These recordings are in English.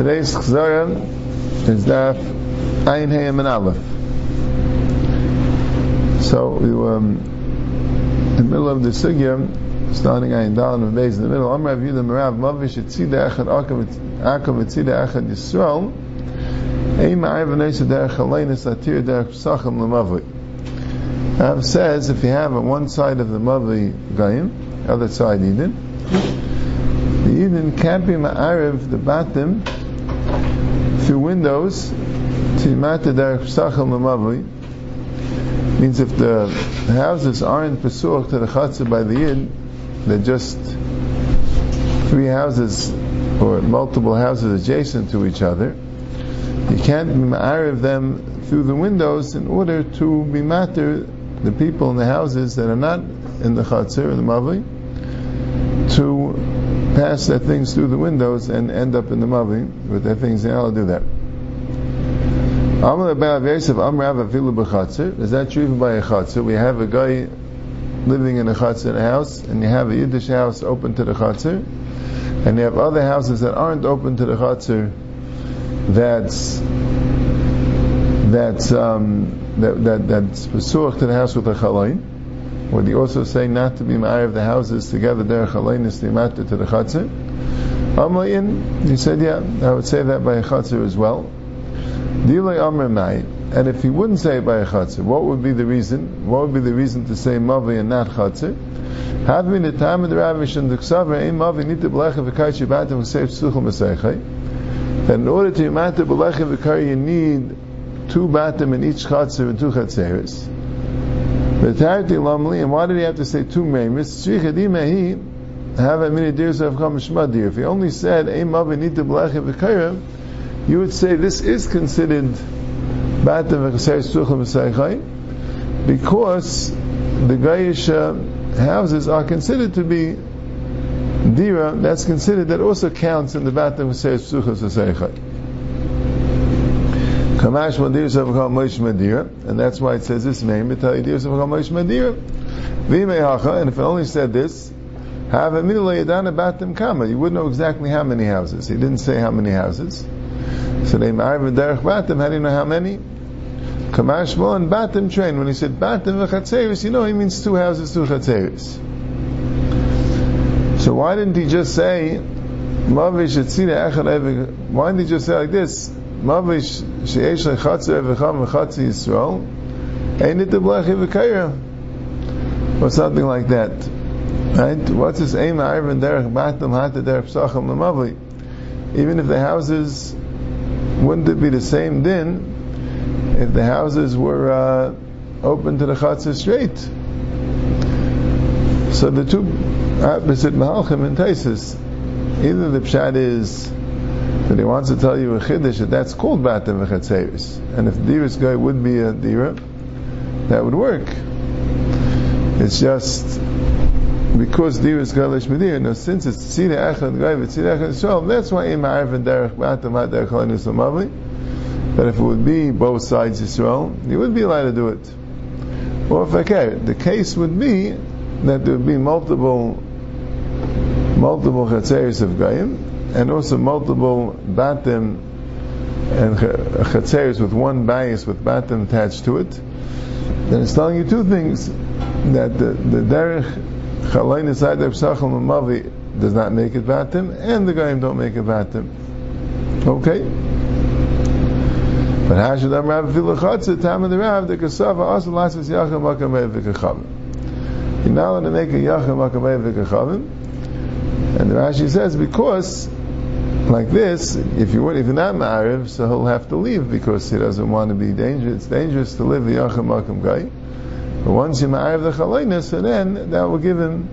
Today's Chzara is Daf Ayin Hayim and Aleph. So we were um, in the middle of the Sugya, starting Ayin Dalan and Beis in the middle. Amr Rav Yudah Merav Mavish Etzida Echad Akav Etzida Echad Yisrael Ein Ma'ayiv Anesa Derech Aleinis Atir Derech Pesachim Lemavli. Rav says if you have on one side of the Mavli Gayim, other side Eden, the Eden can't be Ma'ariv the Batim windows means if the houses aren't pesuach to the chatzah by the yid, they're just three houses or multiple houses adjacent to each other. You can't ma'ariv them through the windows in order to be matter the people in the houses that are not in the chatzah or the mavli to pass their things through the windows and end up in the mavli with their things. They're allowed do that. Is that true even by a chatzah? We have a guy living in a a house, and you have a Yiddish house open to the chatzah, and you have other houses that aren't open to the chatzah. That's that's um, that, that that's pesuach to the house with a chalain. Would he also say not to be ma'ar of the houses together there chalain is to the chatzah? Amlayin, he said, yeah, I would say that by a chatzah as well. And if he wouldn't say it by a chatzir, what would be the reason? What would be the reason to say mavi and not chatzir? Having the time of the ravish and the ksaver, ein mavi nita b'lecha v'kar shibatim v'seif tzuchum v'seichai. That in order to yimata b'lecha v'kar, you need two batim in each chatzir and two chatzeres. V'tarti lamli, and why did he have to say two meimis? Tzrichadimehi, have a mini deers of kam shmadir. If he only said, ein mavi nita b'lecha v'kar, you would say this is considered because the Gaisha houses are considered to be dira, that's considered, that also counts in the Batam V'seis Psuchas V'seichai. Kamash Madir Savakal Moish Madira, and that's why it says this name, Mitai Dir Savakal Moish Madira. Vime Hacha, and if it only said this, have a middle Yadana Batam Kama, you wouldn't know exactly how many houses. He didn't say how many houses. So they married derech batim. How do you know how many? Kamash and batim train. When he said batim v'chatzeris, you know he means two houses, two chatzeris. So why didn't he just say mavish etzina echad evik? Why didn't he just say like this? Mavish sheyesh lechatzer evicham v'chatzi Yisrael. Ain't it the blechi v'kayra? Or something like that. Right? What's this aim? Ivan derech batim hata derech psachim lemavli. Even if the houses wouldn't it be the same din if the houses were uh, open to the chatzah straight? So the two opposite mahalchim and taisis, either the pshat is that he wants to tell you a chiddush that that's called batim v'chatzeris, and if dirus guy would be a dira, that would work. It's just because there is galish medir. Now, since it's tzina echad guy v'tzina echad yisrael, that's why in ma'arif and derech ba'atam ha'at derech halinus l'mavli. But if it would be both sides Yisrael, you would be allowed to do it. Or if okay, the case would be that there would be multiple multiple chatzeris of gayim, and also multiple batim and chatzeris with one bias with batim attached to it. Then it's telling you two things that the, the derech Chalain inside the Psachal Mavi does not make it Vatim, and the Gaim don't make it Vatim. Okay? But Hashadam Rav Vilachatza, time of the Rav, the Kasava also lasses Yachim Makamei Vikachavim. You're not allowed to make a Yachim Makamei Vikachavim. And the Rashi says, because like this, if you if you're not Ma'ariv, so he'll have to leave because he doesn't want to be dangerous. It's dangerous to live the Yachim Makam Gai. But once you ma'ariv the chalainus, so then that will give him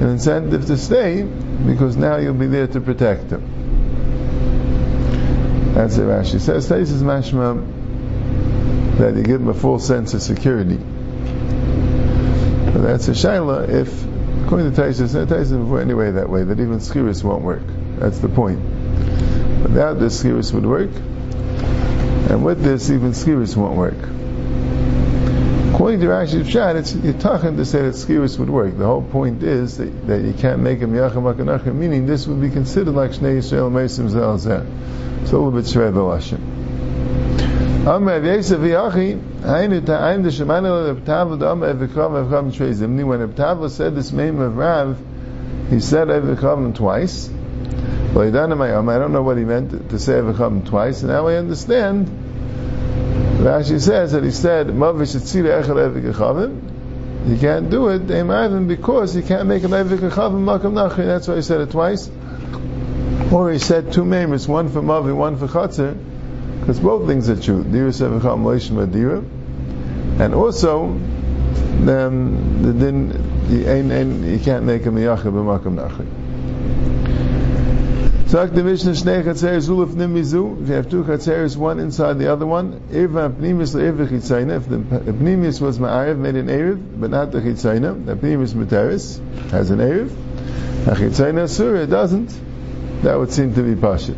an incentive to stay because now you'll be there to protect him. That's it. Rashi says. Tais is mashma that you give him a full sense of security. But that's a shaila if, according to Taisus, Taisus before anyway that way that even skiris won't work. That's the point. Without this, skiris would work, and with this, even skiris won't work. According to Rashi's Pshat, it's Yitachin to say that Skiris would work. The whole point is that, that you can't make a Miyachim Akanachim, meaning this would be considered like Shnei Yisrael Meisim Zelzeh. It's a little bit Shred Lashim. Am Rav Yosef Yachi, Hainu Ta'aim D'Shemana Rav Tavla Dam Evikram Trei Zimni. When Rav Tavla said this name of Rav, he said Evikram twice. Well, I don't know what he meant to say Evikram twice, and now I understand. Rashi says that he said Mavish Tzira Echel Evik Echavim. You can't do it, even because you can't make an Evik Echavim Makam. That's why he said it twice. Or he said two names, one for Mavi, one for Chatzir because both things are true. Dira sevacham loishim adira, and also then the din you can't make a miyacha b'makam nachri. So the Mishnah Shnei Chatzeres Uluf Nimizu. If you have two Chatzeres, one inside the other one, Irva Pnimis LeIrva Chitzayna. If the Pnimis was Ma'ariv, made an Erev, but not the Chitzayna, the Pnimis Materis has an Erev. A Chitzayna Surah doesn't. That would seem to be Pashit.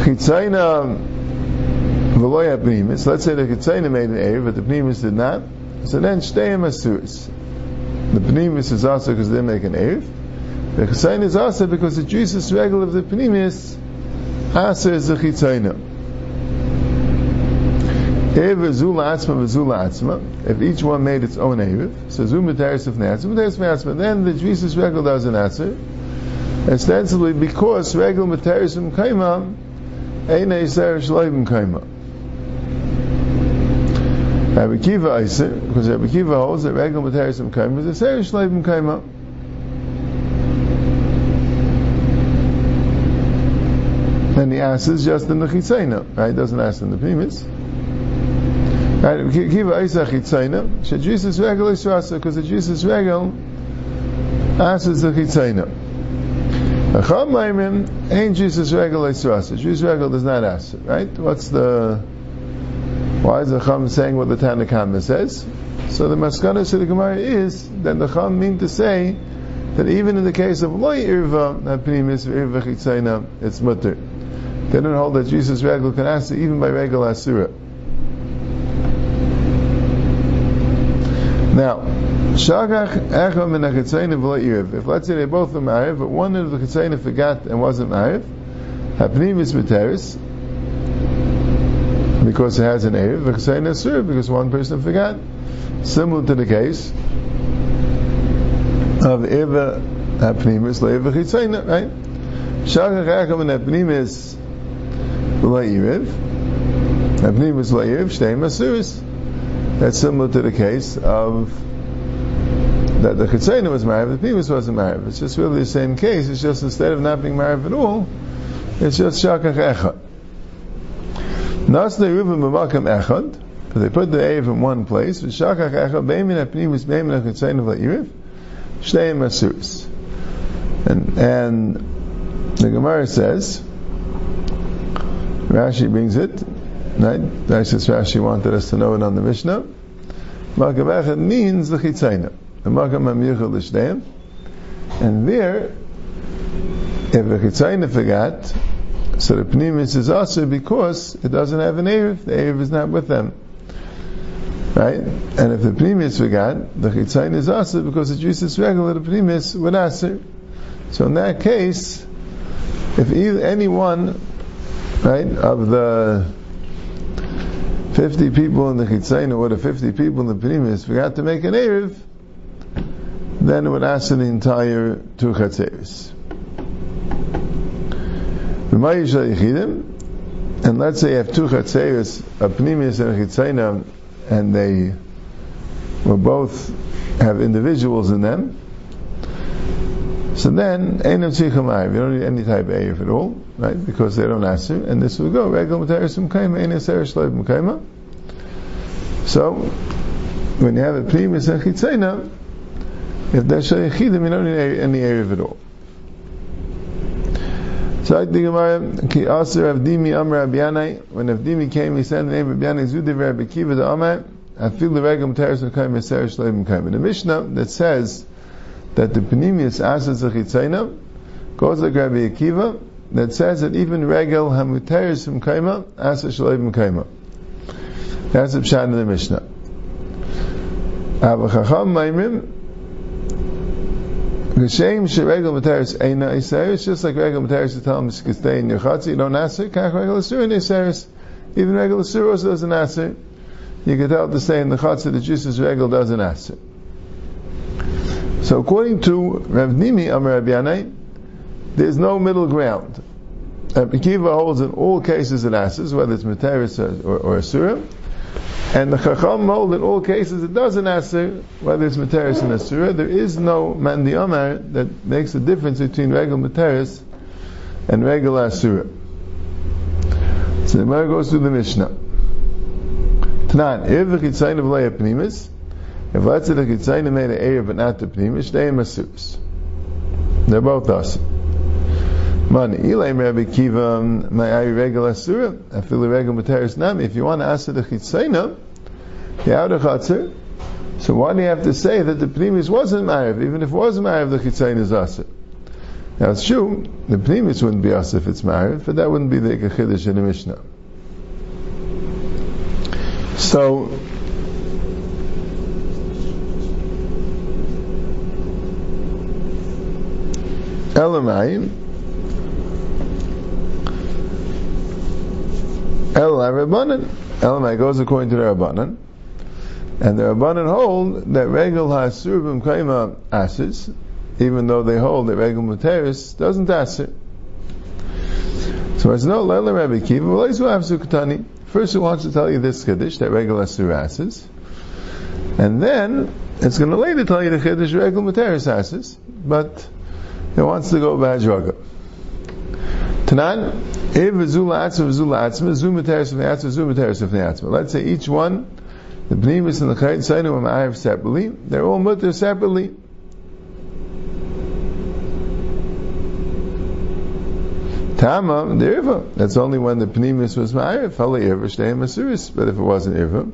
Chitzayna v'loya pnimis. Let's say the Chitzayna made an Erev, but the pnimis did not. So then shteyim asuris. The pnimis is also because they make an Erev. The Chitzayna is also because the Jesus regal of the pnimis asa is the atzma. If each one made its own Erev, so zum b'teres of ne'atzma, b'teres of then the Jesus regal does an answer. Ostensibly because regal b'teres of kaimam Ein Eiser Shloim Kaima. Rabbi Kiva Eiser, because Rabbi Kiva holds that Regel Materis Kaima is Eiser Shloim Kaima. And he ass is just in the Chitzayna, right? It doesn't ask in the Primus. Right, Kiva Eiser Chitzayna, She Jesus Regel is rasa because the Jesus Regel asks the Chitzayna. Chacham Maimim ain't Jesus regular Yisrasa. Jesus regular does not ask right? What's the why is the Chacham saying what the Tanakhama says? So the Maskana to the Gemara is that the Chacham mean to say that even in the case of loy irva hapnimis irva chitzayna, it's mutter. They don't hold that Jesus regular can ask even by regular asura. Now, Shagach Echam and Achitzayna Iriv. If let's say they both are married, but one of the Chitzayna forgot and wasn't married, Hapnim is Materis, because it has an Erev, Chitzayna is because one person forgot. Similar to the case of Eva Hapnimis, Leva Chitzayna, right? Shagach Echam and Hapnimis Iriv, Hapnimis Iriv, Shteim Asuris. That's similar to the case of that the Chitzayna was married, the Pimus wasn't married. It's just really the same case. It's just instead of not being married at all, it's just Shakach Echad. Nas the Reuven Mamakam Echad, but they put the Erev in one place. Shakach Echad, Beimin HaPnimus, Beimin HaChitzayna V'Iriv, Shteim Masuris. And, and the Gemara says, Rashi brings it, right? That's just Rashi wanted us to know it on the Mishnah. Makam Echad means the Chitzayna. And there, if the chitzayna forgot, so the pnimis is also because it doesn't have an Erev, the Erev is not with them. Right? And if the pnimis forgot, the chitzayna is also because the is regular, the pnimis would answer. So in that case, if either, anyone, right, of the 50 people in the chitzayna or the 50 people in the pnimis forgot to make an Erev, then it would answer the entire two chatzeris. And let's say you have two chatzeris, a pnimius and a chitzayna, and they will both have individuals in them. So then, Einam Tzichamai, you don't need any type of Eif at all, right? Because they don't answer, and this will go, Regel Materis Mkaima, Einam Serish Leib Mkaima. So, when you have a Pnimis and Chitzayna, if that's Shayichidim, you don't need any Erev at all. So think Gemara, Ki Aser Rav Dimi Amr Rabbi Yannai, when Avdimi came, he said the name of Abyanai Zudiv Rabbi Kiva the I feel the regam teres and kaim eser shleim kaim. In the Mishnah that says that the Pnimius asas achitzayna goes like Rabbi Akiva that says that even regel hamuteres from kaima asas shleim kaima. That's the pshat in the Mishnah. Avachacham Maimim, Geshem sheregel materis eina iseris, just like regel materis him you can stay in your chatzah, you don't it, kach regel asur in iseris. Even regel asur also doesn't it. You can tell to stay in the chatzah, the juices regel doesn't it. So according to Rav Nimi Amar Rabbi there's no middle ground. Uh, Rabbi Kiva holds in all cases it asks, whether it's materis or, or, asura, and the Chacham hold in all cases it doesn't answer whether it's Materis and Asura. There is no Mandi Amar that makes a difference between regular Materis and regular Asura. So the Gemara goes through the Mishnah. Tanan, if the Chitzayin of Leia Pnimis, if let's say the Chitzayin made an area but not the Pnimis, they are Masus. They're both us. Man, Ilay Rabbi Kiva, my Ari Regel Asura, the Regel Materis Nami. If you want to ask the Chitzayna, the outer Chatzir, so why do you have to say that the Pnimis wasn't Ma'ariv? Even if it was Ma'ariv, the Chitzayna is Asir. Now it's true, the Pnimis wouldn't be Asir if it's Ma'ariv, but that wouldn't be the Chiddush in the Mishnah. So, Elamai, El Rabbanan. Elamai goes according to the Rabbanan. And the Rabbanan hold that Regel HaSurvim Kaima asses, even though they hold that Regel Materis doesn't asir. So it's no Lela Rabbi Kiva, well, Sukatani. First he wants to tell you this Kiddush, that Regel Asur asses. And then, it's going to later tell you the Kiddush Regel Materis asses. But, he wants to go by Hajraga. Tanan, Let's say each one, the Bnimis and the Chayit Sainu and Ma'ayiv separately, they're all mutter separately. Tama, the Irva. That's only when the Pnimis was Ma'ayiv. Hali Irva, Shtei Masuris. But if it wasn't Irva,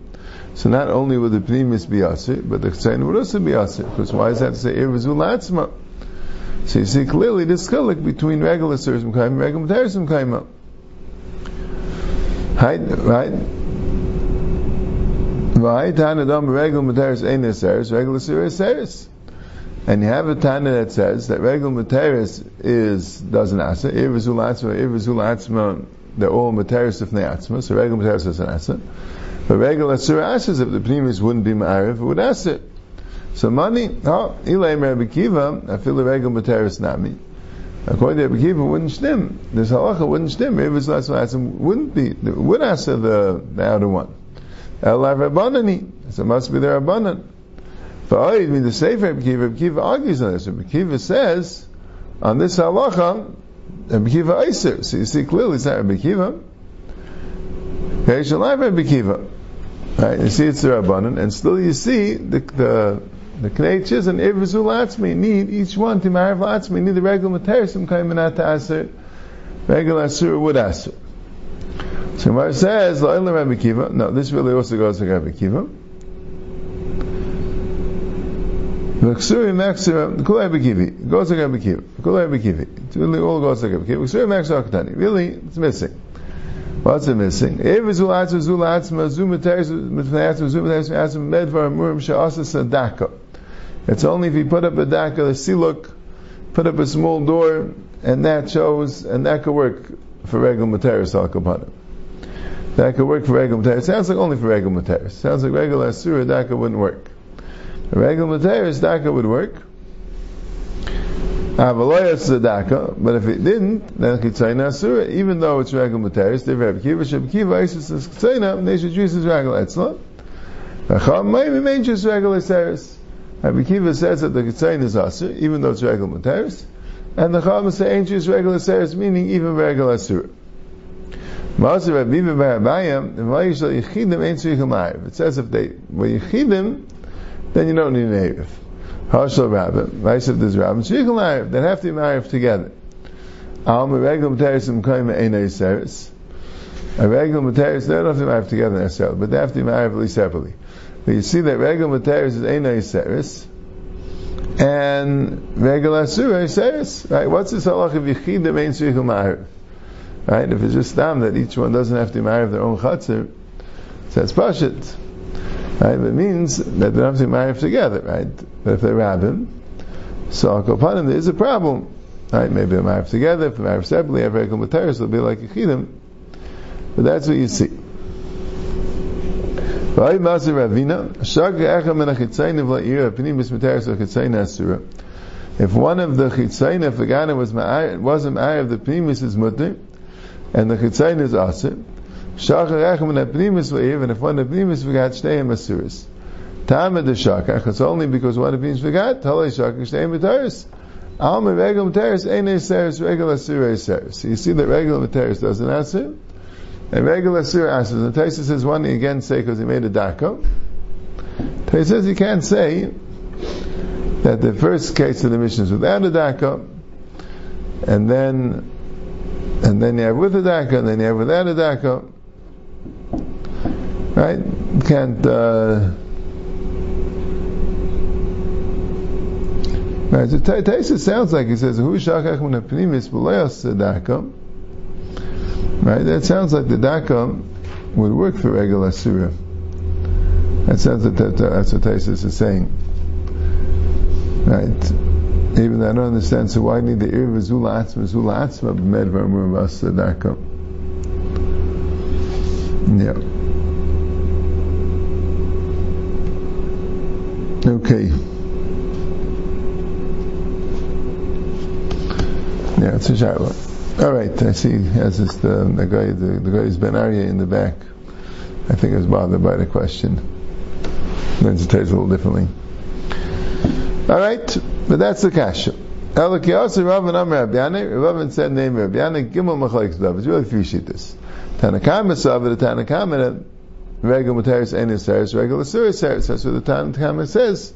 so not only would the Pnimis be Asir, but the Chayit would also be Asir. Because why is that to say Irva Zulatzma? So you see clearly this chilik between regular Surim Kaima and regular Materim Kaima. Right? Right? Right? Tanadam regular Materis ain't Seris, regular Surim Seris. And you have a Tana that says that regular Materis is, doesn't answer, Irvizul Atzma, Irvizul Atzma, they're all Materis of Neatzma, so regular Materis doesn't answer. But regular asks if the Pnimis wouldn't be Ma'arif, it would it. So money, oh, Ilay Rabbi Kiva, I feel the regular materis nami. According to Rabbi Kiva, wouldn't stem. This halacha wouldn't stem. It's last one wouldn't be, would answer the, the outer one. Elav Rabbanani. So it must be the Rabbanan. For oh, I mean the Sefer Rabbi Kiva, Rabbi Kiva argues on this. Rabbi Kiva says, on this halacha, Rabbi Kiva Eiser. So you see clearly it's not Rabbi Kiva. Right, you see it's the Rabbanan, and still you see the, the the Kneiches and Ivrizu Latzmi need each one to Marav Latzmi need the regular Kaimanat to Aser, regular Asur would Aser. So Gemara says, Kiva, no, this really also goes to Rabbi Kiva. V'ksuri Maxira, Kul Rabbi Kivi, goes to Rabbi Kiva, Kul Rabbi. It really all goes to Rabbi Kiva. V'ksuri Maxira Akatani, really, it's missing. What's it missing? Evizul Atzma, Zul Atzma, Zum Materis, Mitfnayatzma, Zum Materis, Atzma, Medvar, Murim, Sha'asa, Sadaka. It's only if you put up a daka, a siluk, put up a small door, and that shows, and that could work for regular materis al kapanim. That could work for regular materis. Sounds like only for regular materis. Sounds like regular asura daka wouldn't work. A regular materis daka would work. Avaloyas the daka, but if it didn't, then chitzayna asura. Even though it's regular materis, they have kiva sheb kiva isis is. They should use as regular etzla. V'cham maybe main just regular seris. Rabbi Kiva says that the Ketzain is Asur, even though it's regular Materis, and the Chacham say ain't just regular Seres, meaning even regular Asur. Ma'asir Rabbi Kiva Barabayim, the Vayishal Yechidim ain't Tzrichim Ma'ariv. It says if they were Yechidim, then you don't need an Erev. Harshal Rabbim, Vayishal there's Rabbim, Tzrichim Ma'ariv, they have to be Ma'ariv together. Al regular Materis and Koyma Einay Seres. A regular Materis, they don't have to be Ma'ariv together necessarily, but they have to be Ma'ariv at least separately. But you see that regular materis is Einay Seris, and regular Asura is Seris. Right? What's this halach of Yechidim Ein Shrichum Ma'ariv? Right? If it's just them that each one doesn't have to marry their own chatzir, so it's pashit. Right? It means that they don't have to marry together, right? If they're rabbin, so Akopanim, there is a problem. Right? Maybe they're together, if they're married separately, have regular materis, they'll be like a chidim. But that's what you see. If one of the chitzayna v'gana was wasn't ma'ayiv the primus is mutter, and the chitzayna is aser, shachar echem and primus v'yiv, and if one of the primus forgot shteyim asuris. Tam the shakach, it's only because one of the primus forgot, talay shakach shteyim b'taris. Alma regular materis ain't seris regular asur seris. So you see that regular materis doesn't answer. And regular Asir answers. The Taisa says one he again say because he made a dako. Taisa says he can't say that the first case of the mission is without a dako, and then and then you have with a dako, and then you have without a dako. Right? Can't. Uh, right. So Taisa sounds like he says, "Who shakach min apnimis b'loyas dako." Right? That sounds like the daka would work for regular surah. That sounds like that, that's what Taisus is saying. Right? Even though I don't understand, so why need the ir v'zula atzma, zula atzma b'med v'amur daka? Yeah. Okay. Yeah, it's a shaila. All right, I see. Has this the, the guy the, the guy is Ben Arya in the back. I think I was bothered by the question. Then it tastes a little differently. All right, but that's the kasha. Elikiyasa Rav and Amr Rabbiane. Rav said name Rabbiane. Gimel Machlekes Dav. It's really three shittas. Tanakama Sav. The Tanakama regular Materis Enis regular Suris Seris. That's what the Tanakama says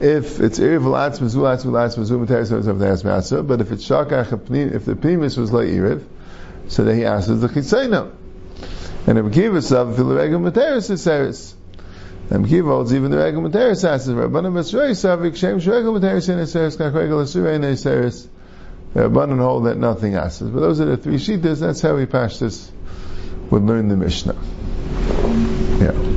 if it's Iriv Latz Mazu Latz Latz Mazu Materis of the but if it's Shakach if the Primus was like Iriv, so then he answers the Chitzayna. And if Kiva Sav, if the Regel Materis is Seris. And Kiva holds even the Regel Materis answers, Rabbanan Masrei Sav, Ikshem Shregel Materis in Seris, Kach Regel Asur in Seris. Rabbanan hold that nothing answers. But those are the three Shitas, that's how we pass this, would learn the Mishnah. Yeah.